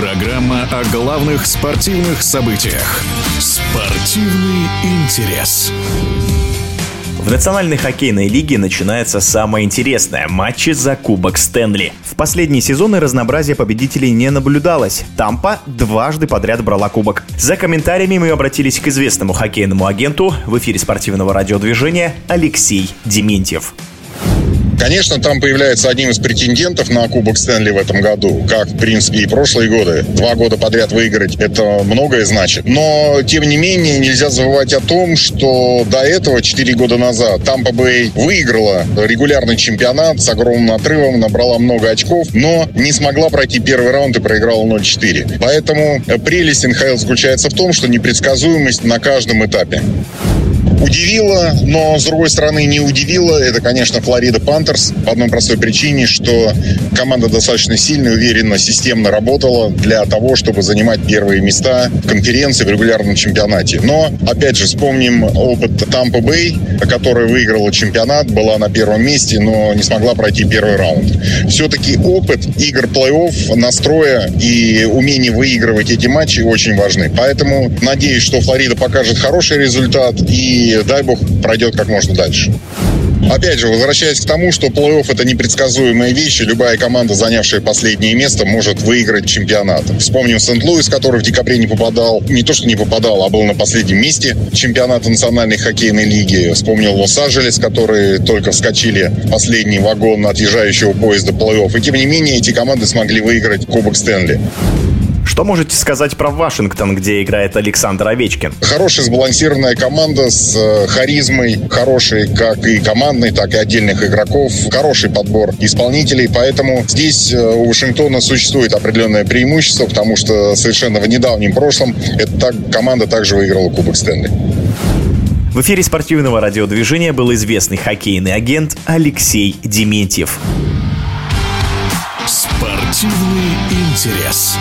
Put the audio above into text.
Программа о главных спортивных событиях. Спортивный интерес. В Национальной хоккейной лиге начинается самое интересное – матчи за Кубок Стэнли. В последние сезоны разнообразия победителей не наблюдалось. Тампа дважды подряд брала кубок. За комментариями мы обратились к известному хоккейному агенту в эфире спортивного радиодвижения Алексей Дементьев. Конечно, там появляется одним из претендентов на Кубок Стэнли в этом году, как, в принципе, и прошлые годы. Два года подряд выиграть – это многое значит. Но, тем не менее, нельзя забывать о том, что до этого, четыре года назад, Тампа Бэй выиграла регулярный чемпионат с огромным отрывом, набрала много очков, но не смогла пройти первый раунд и проиграла 0-4. Поэтому прелесть НХЛ заключается в том, что непредсказуемость на каждом этапе. Удивило, но, с другой стороны, не удивило. Это, конечно, Флорида Пантерс. По одной простой причине, что команда достаточно сильно, уверенно, системно работала для того, чтобы занимать первые места в конференции, в регулярном чемпионате. Но, опять же, вспомним опыт Тампа Бэй, которая выиграла чемпионат, была на первом месте, но не смогла пройти первый раунд. Все-таки опыт игр плей-офф, настроя и умение выигрывать эти матчи очень важны. Поэтому надеюсь, что Флорида покажет хороший результат и дай бог пройдет как можно дальше. Опять же, возвращаясь к тому, что плей-офф это непредсказуемая вещь, и любая команда, занявшая последнее место, может выиграть чемпионат. Вспомним Сент-Луис, который в декабре не попадал, не то что не попадал, а был на последнем месте чемпионата национальной хоккейной лиги. Вспомнил Лос-Анджелес, которые только вскочили в последний вагон отъезжающего поезда плей-офф. И тем не менее, эти команды смогли выиграть Кубок Стэнли. Что можете сказать про Вашингтон, где играет Александр Овечкин? Хорошая сбалансированная команда с э, харизмой, хороший как и командный, так и отдельных игроков, хороший подбор исполнителей, поэтому здесь э, у Вашингтона существует определенное преимущество, потому что совершенно в недавнем прошлом эта команда также выиграла Кубок Стэнли. В эфире спортивного радиодвижения был известный хоккейный агент Алексей Дементьев. Спортивный интерес.